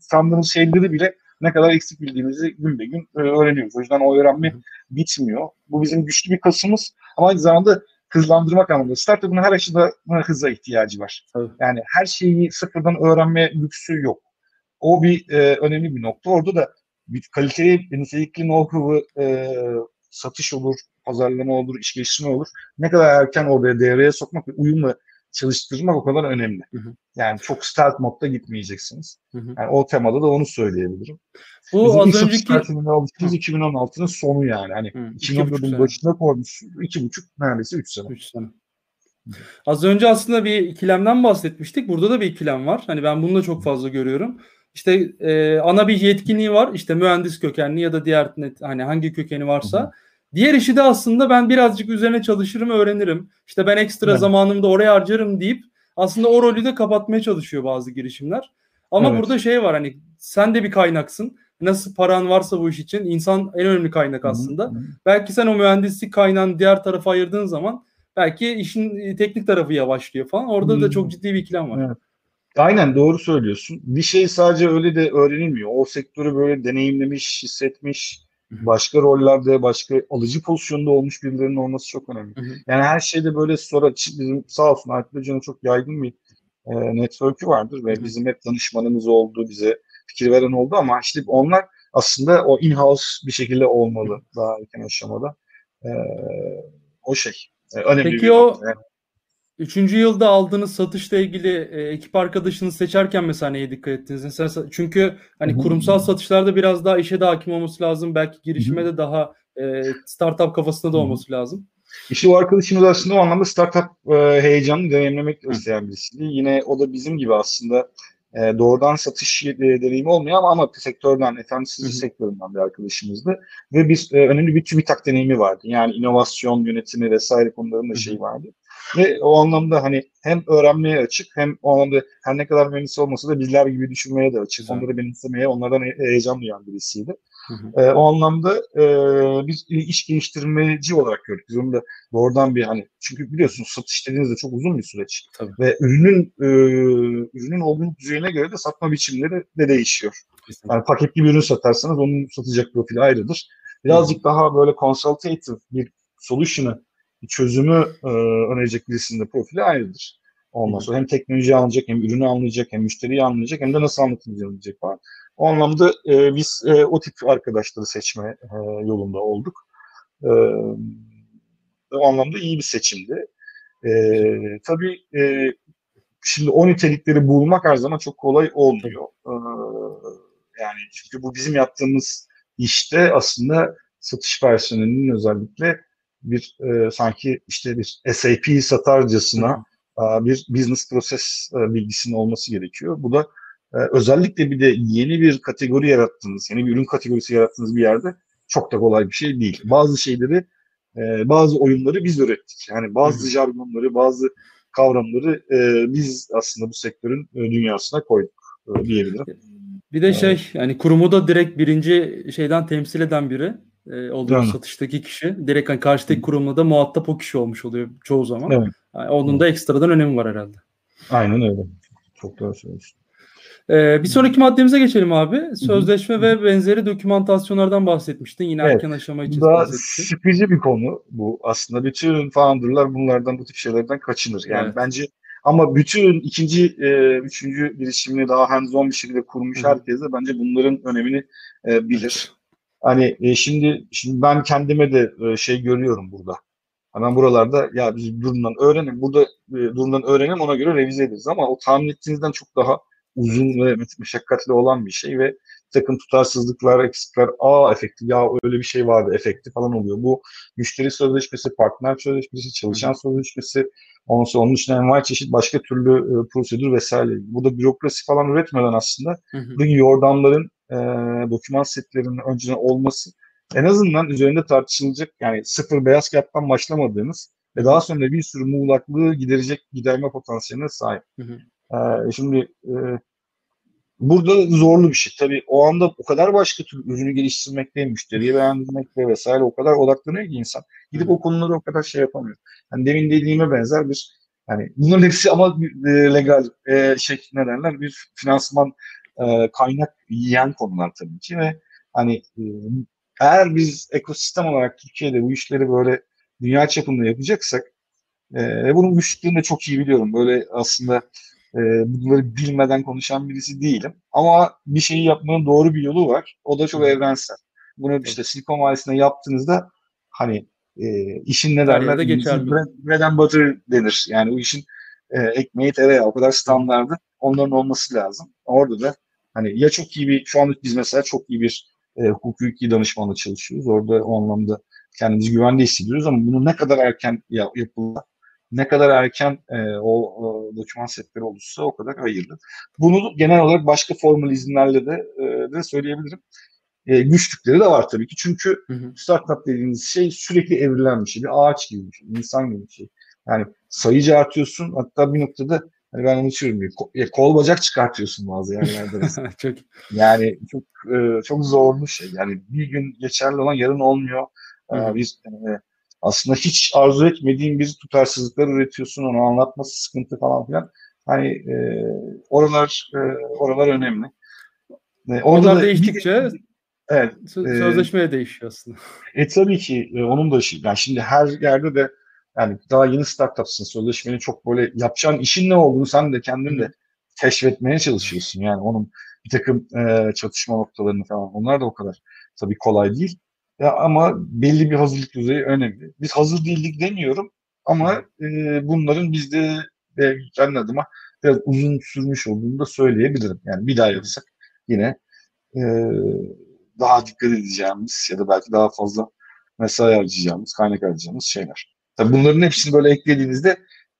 sandığımız şeyleri bile ne kadar eksik bildiğimizi gün be gün e, öğreniyoruz. O yüzden o öğrenme bitmiyor. Bu bizim güçlü bir kasımız ama aynı zamanda hızlandırmak anlamında. Startup'ın her aşıda hıza ihtiyacı var. Evet. Yani her şeyi sıfırdan öğrenme lüksü yok. O bir e, önemli bir nokta. Orada da bir kaliteli, nitelikli know-how'ı e, satış olur, pazarlama olur, iş geliştirme olur. Ne kadar erken oraya devreye sokmak ve uyumla çalıştırmak o kadar önemli. Hı hı. Yani çok stealth modda gitmeyeceksiniz. Hı hı. Yani o temada da onu söyleyebilirim. Bu Bizim az önceki alıştığımız 2016'nın sonu yani. Hani 2014'ün başında koymuş iki buçuk neredeyse üç sene. Üç sene. Az önce aslında bir ikilemden bahsetmiştik. Burada da bir ikilem var. Hani ben bunu da çok fazla görüyorum. İşte e, ana bir yetkinliği var. İşte mühendis kökenli ya da diğer hani hangi kökeni varsa. Hı hı. Diğer işi de aslında ben birazcık üzerine çalışırım, öğrenirim. İşte ben ekstra evet. zamanımı da oraya harcarım deyip aslında o rolü de kapatmaya çalışıyor bazı girişimler. Ama evet. burada şey var hani sen de bir kaynaksın. Nasıl paran varsa bu iş için insan en önemli kaynak aslında. Hı hı. Belki sen o mühendislik kaynağını diğer tarafa ayırdığın zaman belki işin e, teknik tarafı yavaşlıyor falan. Orada hı. da çok ciddi bir ikilem var. Evet. Aynen doğru söylüyorsun. Bir şey sadece öyle de öğrenilmiyor. O sektörü böyle deneyimlemiş, hissetmiş, başka rollerde, başka alıcı pozisyonda olmuş birilerinin olması çok önemli. Yani her şeyde böyle sonra bizim sağ olsun Alp Hoca'nın çok yaygın bir e, network'ü vardır ve bizim hep danışmanımız oldu, bize fikir veren oldu ama işte onlar aslında o in-house bir şekilde olmalı daha erken aşamada. E, o şey. E, önemli Peki bir o yani. Üçüncü yılda aldığınız satışla ilgili e, ekip arkadaşını seçerken mesela neye dikkat ettiniz? Mesela çünkü hani Hı-hı. kurumsal satışlarda biraz daha işe de hakim olması lazım. Belki girişime Hı-hı. de daha e, startup kafasında da olması Hı-hı. lazım. İşte o arkadaşımız aslında o anlamda startup e, heyecanını deneyimlemek isteyen birisiydi. Yine o da bizim gibi aslında e, doğrudan satış e, deneyimi olmuyor ama, ama sektörden, FMCG sektöründen bir arkadaşımızdı. Ve biz e, önemli bir TÜBİTAK deneyimi vardı. Yani inovasyon yönetimi vesaire konularında şey vardı. Ve o anlamda hani hem öğrenmeye açık hem o anlamda her ne kadar mühendis olmasa da bizler gibi düşünmeye de açık. Güzel. Onları benimsemeye, onlardan heyecan duyan birisiydi. Hı hı. E, o anlamda e, biz iş geliştirmeci olarak gördük. Biz onu da doğrudan bir hani çünkü biliyorsunuz satış dediğinizde çok uzun bir süreç. Tabii. Ve ürünün e, ürünün olgunluk düzeyine göre de satma biçimleri de değişiyor. Kesinlikle. Yani paketli bir ürün satarsanız onun satacak profili ayrıdır. Birazcık hı. daha böyle consultative bir solution'ı çözümü e, önerecek birisinin de profili ayrıdır. Ondan sonra hem teknoloji anlayacak, hem ürünü anlayacak, hem müşteriyi anlayacak, hem de nasıl anlayacak falan. O anlamda e, biz e, o tip arkadaşları seçme e, yolunda olduk. E, o anlamda iyi bir seçimdi. E, tabii e, şimdi o nitelikleri bulmak her zaman çok kolay olmuyor. E, yani çünkü bu bizim yaptığımız işte aslında satış personelinin özellikle bir e, sanki işte bir SAP satarcasına e, bir business proses e, bilgisinin olması gerekiyor. Bu da e, özellikle bir de yeni bir kategori yarattığınız, yeni bir ürün kategorisi yarattığınız bir yerde çok da kolay bir şey değil. Bazı şeyleri, e, bazı oyunları biz ürettik. Yani bazı jargonları, bazı kavramları e, biz aslında bu sektörün e, dünyasına koyduk e, diyebilirim. Bir de şey yani kurumu da direkt birinci şeyden temsil eden biri e, oluyor yani. satıştaki kişi. Direkt hani karşıdaki kurumla da muhatap o kişi olmuş oluyor çoğu zaman. Evet. Yani onun da ekstradan önemi var herhalde. Aynen öyle. Çok doğru söylüyorsun. Ee, bir sonraki maddemize geçelim abi. Sözleşme Hı-hı. ve benzeri dokümantasyonlardan bahsetmiştin. Yine evet. erken aşama için Daha bahsetmiştin. sıkıcı bir konu bu aslında. Bütün founderlar bunlardan bu tip şeylerden kaçınır. Yani evet. bence ama bütün ikinci, e, üçüncü girişimini daha hands-on bir şekilde kurmuş Hı-hı. herkes de bence bunların önemini e, bilir. Hani e, şimdi şimdi ben kendime de e, şey görüyorum burada. Hemen buralarda ya biz durumdan öğrenin, burada e, durumdan öğrenelim ona göre revize ederiz ama o tahmin ettiğinizden çok daha uzun ve meşakkatli olan bir şey ve takım tutarsızlıklar, eksikler, aa efekti, ya öyle bir şey vardı efekti falan oluyor. Bu müşteri sözleşmesi, partner sözleşmesi, çalışan sözleşmesi, ondan onun için envai çeşit başka türlü e, prosedür vesaire. Burada bürokrasi falan üretmeden aslında buradaki yordamların, e, doküman setlerinin önceden olması en azından üzerinde tartışılacak yani sıfır beyaz kağıttan başlamadığınız ve daha sonra bir sürü muğlaklığı giderecek giderme potansiyeline sahip. Hı hı. Ee, şimdi e, burada zorlu bir şey. Tabii o anda o kadar başka tür ürünü geliştirmekte, müşteriye beğendirmekte vesaire o kadar odaklanıyor ki insan. Gidip o konuları o kadar şey yapamıyor. Yani demin dediğime benzer bir yani bunların hepsi ama e, legal e, şey ne derler bir finansman e, kaynak yiyen konular tabii ki ve hani e, eğer biz ekosistem olarak Türkiye'de bu işleri böyle dünya çapında yapacaksak e, bunun güçlüklerini de çok iyi biliyorum. Böyle aslında e, bunları bilmeden konuşan birisi değilim. Ama bir şeyi yapmanın doğru bir yolu var. O da çok evrensel. Bunu işte Silikon Vadisi'nde yaptığınızda hani e, işin ne derler? Bread, bread and butter denir. Yani o işin e, ekmeği tereyağı o kadar standardı onların olması lazım. Orada da hani ya çok iyi bir şu an biz mesela çok iyi bir e, hukuki danışmanla çalışıyoruz. Orada o anlamda kendimizi güvende hissediyoruz ama bunu ne kadar erken yapılır, ne kadar erken e, o, o doküman setleri olursa o kadar hayırlı. Bunu genel olarak başka formalizmlerle de, e, de söyleyebilirim. E, güçlükleri de var tabii ki. Çünkü hı hı. startup dediğiniz şey sürekli evrilen bir şey. Bir ağaç gibi bir şey, insan gibi bir şey. Yani sayıcı artıyorsun. Hatta bir noktada hani ben unutuyorum bir kol, kol bacak çıkartıyorsun bazı yerlerde. çok. Yani çok e, çok zorlu şey. Yani bir gün geçerli olan yarın olmuyor. Ee, biz e, aslında hiç arzu etmediğin bir tutarsızlıklar üretiyorsun. Onu anlatması sıkıntı falan filan. Hani e, oralar e, oralar önemli. E, orada Onlar değiştikçe evet, sözleşmeye e, değişiyor aslında. E tabii ki e, onun da şey. Yani şimdi her yerde de yani daha yeni startupsın. Sözleşmenin çok böyle yapacağın işin ne olduğunu sen de kendin de keşfetmeye çalışıyorsun. Yani onun bir takım e, çatışma noktalarını falan. Onlar da o kadar tabii kolay değil. Ya ama belli bir hazırlık düzeyi önemli. Biz hazır değildik demiyorum ama e, bunların bizde ve kendi adıma biraz uzun sürmüş olduğunu da söyleyebilirim. Yani bir daha yapsak yine e, daha dikkat edeceğimiz ya da belki daha fazla mesai harcayacağımız, kaynak harcayacağımız şeyler. Tabii bunların hepsini böyle eklediğinizde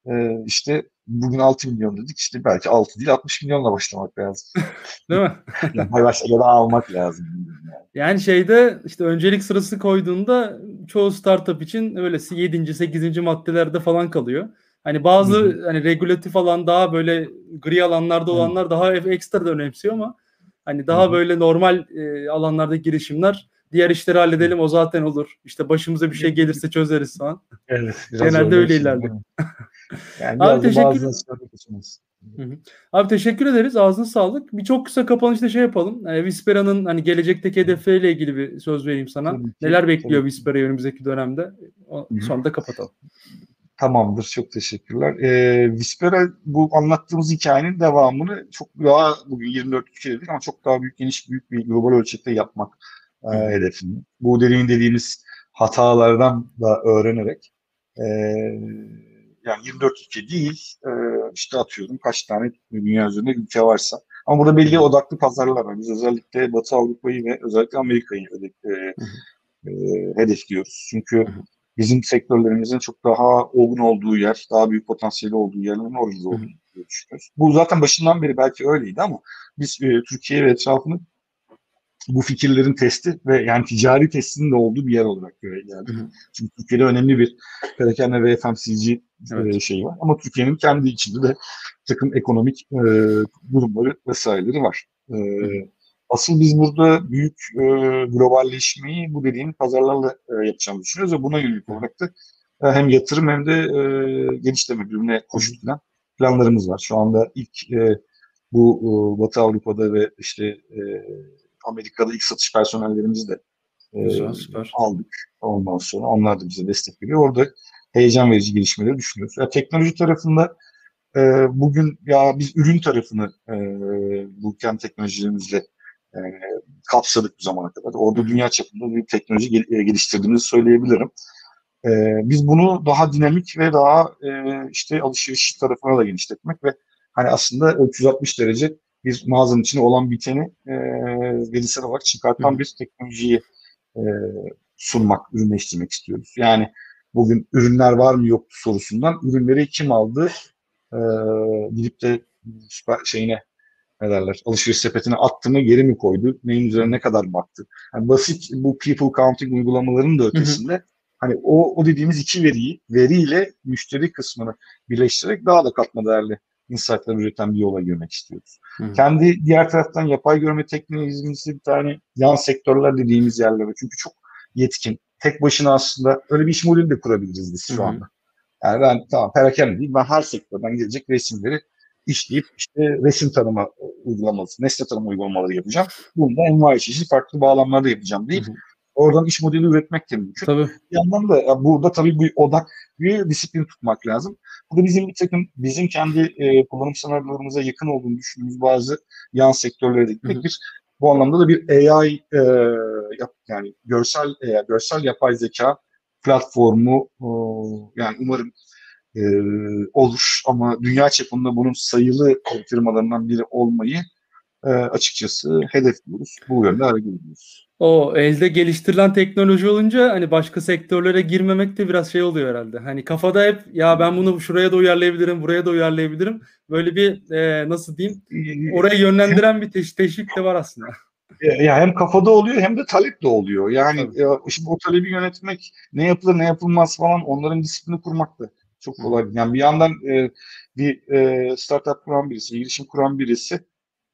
e, işte bugün 6 milyon dedik işte belki 6 değil 60 milyonla başlamak lazım. değil mi? yani başta ya da almak lazım. Yani. yani şeyde işte öncelik sırası koyduğunda çoğu startup için öylesi 7. 8. maddelerde falan kalıyor. Hani bazı Hı-hı. hani regülatif alan daha böyle gri alanlarda olanlar Hı-hı. daha ekstra da önemsiyor ama hani daha Hı-hı. böyle normal e, alanlarda girişimler diğer işleri halledelim o zaten olur. İşte başımıza bir şey gelirse çözeriz falan. Evet. Genelde öyle ilerliyor. Yani Abi teşekkür Abi teşekkür ederiz. Ağzına sağlık. Bir çok kısa kapanışta şey yapalım. E, Vispera'nın hani gelecekteki hedefleriyle ilgili bir söz vereyim sana. Tabii Neler bekliyor tabii. Önümüzdeki dönemde? O, sonra da kapatalım. Tamamdır. Çok teşekkürler. Ee, Vispera bu anlattığımız hikayenin devamını çok daha bugün 24 ülke dedik ama çok daha büyük geniş büyük bir global ölçekte yapmak e, hedefim. Bu dediğin dediğimiz hatalardan da öğrenerek e, yani 24 ülke değil e, işte atıyorum kaç tane dünya üzerinde ülke varsa. Ama burada belli odaklı pazarlar var. Biz özellikle Batı Avrupa'yı ve özellikle Amerika'yı e, e, hedefliyoruz. Çünkü bizim sektörlerimizin çok daha olgun olduğu yer, daha büyük potansiyeli olduğu yerlerin orada olduğunu düşünüyoruz. Bu zaten başından beri belki öyleydi ama biz e, Türkiye ve etrafını bu fikirlerin testi ve yani ticari testinin de olduğu bir yer olarak göre geldi. Hı hı. Çünkü Türkiye'de önemli bir perakende ve FMCG e, evet. şeyi var. Ama Türkiye'nin kendi içinde de takım ekonomik e, durumları vesaireleri var. E, asıl biz burada büyük e, globalleşmeyi bu dediğim pazarlarla e, yapacağımızı düşünüyoruz ve buna yönelik olarak da e, hem yatırım hem de e, genişleme birbirine koşutlayan planlarımız var. Şu anda ilk e, bu e, Batı Avrupa'da ve işte e, Amerika'da ilk satış personellerimizi de e, Güzel, süper. aldık. Ondan sonra onlar da bize destek veriyor. Orada heyecan verici gelişmeleri düşünüyoruz. Ya, teknoloji tarafında e, bugün ya biz ürün tarafını e, bu kendi teknolojilerimizle e, kapsadık bu zamana kadar. Orada dünya çapında bir teknoloji gel, e, geliştirdiğimizi söyleyebilirim. E, biz bunu daha dinamik ve daha e, işte alışveriş tarafına da genişletmek ve hani aslında 360 derece bir mağazanın içinde olan biteni e, verisel olarak çıkartan bir teknolojiyi e, sunmak, ürünleştirmek istiyoruz. Yani bugün ürünler var mı yok sorusundan ürünleri kim aldı e, gidip de şeyine ne derler alışveriş sepetine attı mı geri mi koydu neyin üzerine ne kadar baktı. Yani basit bu people counting uygulamalarının da ötesinde hı hı. hani o, o dediğimiz iki veriyi veriyle müşteri kısmını birleştirerek daha da katma değerli insight'lar üreten bir yola girmek istiyoruz. Hı. Kendi diğer taraftan yapay görme teknolojimizde bir tane yan sektörler dediğimiz yerlere çünkü çok yetkin. Tek başına aslında öyle bir iş modeli de kurabiliriz biz şu Hı. anda. Yani ben tamam perakende değil ben her sektörden gelecek resimleri işleyip işte resim tanıma uygulaması, nesne tanıma uygulamaları yapacağım. Bunu da envai çeşitli farklı bağlamlarda yapacağım deyip hı hı. Oradan iş modeli üretmek de mümkün. Tabii. Bir yandan da burada tabii bu odak bir disiplin tutmak lazım. Bu da bizim bir takım bizim kendi e, kullanım senaryolarımıza yakın olduğunu düşündüğümüz bazı yan sektörlere gitmek bir bu anlamda da bir AI e, yap, yani görsel e, görsel yapay zeka platformu e, yani umarım e, olur ama dünya çapında bunun sayılı firmalarından biri olmayı e, açıkçası hedefliyoruz. Bu yönde hareket ediyoruz. O elde geliştirilen teknoloji olunca hani başka sektörlere girmemek de biraz şey oluyor herhalde. Hani kafada hep ya ben bunu şuraya da uyarlayabilirim, buraya da uyarlayabilirim. Böyle bir e, nasıl diyeyim oraya yönlendiren bir teş- teşvik de var aslında. Ya hem kafada oluyor hem de talep de oluyor. Yani ya, şimdi o talebi yönetmek ne yapılır ne yapılmaz falan onların disiplini kurmak da çok kolay. Yani bir yandan e, bir e, startup kuran birisi, girişim kuran birisi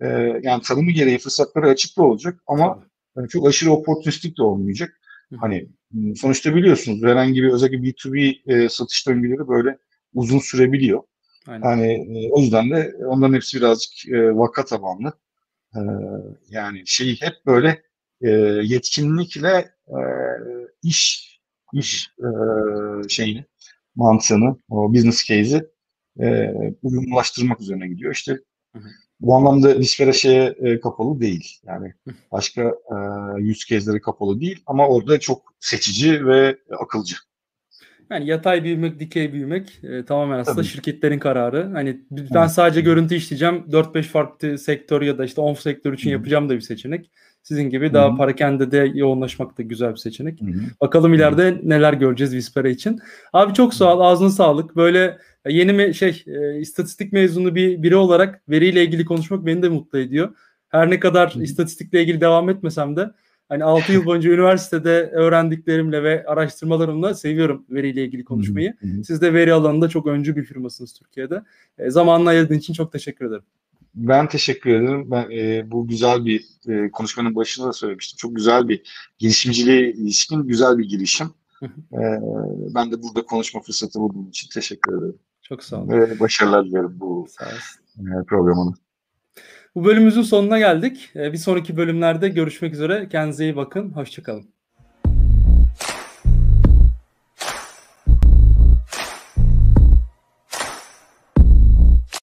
e, yani tanımı gereği fırsatları açık da olacak ama yani çok aşırı oportunistik de olmayacak. Hani sonuçta biliyorsunuz herhangi bir özellikle B2B e, satış döngüleri böyle uzun sürebiliyor. Aynen. Yani e, o yüzden de onların hepsi birazcık e, vaka tabanlı. E, yani şeyi hep böyle e, yetkinlikle e, iş iş e, şeyini mantığını, o business case'i e, uyumlaştırmak üzerine gidiyor. İşte hı hı. Bu anlamda Vispera şeye e, kapalı değil. Yani başka e, use case'leri kapalı değil ama orada çok seçici ve akılcı. Yani yatay büyümek, dikey büyümek e, tamamen aslında Tabii. şirketlerin kararı. Hani ben sadece görüntü işleyeceğim. 4-5 farklı sektör ya da işte 10 sektör için Hı. yapacağım da bir seçenek. Sizin gibi Hı. daha parakende de yoğunlaşmak da güzel bir seçenek. Hı. Bakalım ileride Hı. neler göreceğiz Vispera için. Abi çok sağ ol. Ağzına sağlık. Böyle yeni mi şey e, istatistik mezunu bir biri olarak veriyle ilgili konuşmak beni de mutlu ediyor. Her ne kadar Hı. istatistikle ilgili devam etmesem de Hani 6 yıl boyunca üniversitede öğrendiklerimle ve araştırmalarımla seviyorum veriyle ilgili konuşmayı. Siz de veri alanında çok öncü bir firmasınız Türkiye'de. E, zamanını ayırdığın için çok teşekkür ederim. Ben teşekkür ederim. Ben e, bu güzel bir e, konuşmanın başında da söylemiştim. Çok güzel bir girişimciliğe ilişkin güzel bir girişim. e, ben de burada konuşma fırsatı bulduğum için teşekkür ederim. Çok sağ olun. Ve başarılar dilerim bu e, programına. Bu bölümümüzün sonuna geldik. Ee, bir sonraki bölümlerde görüşmek üzere. Kendinize iyi bakın. Hoşçakalın.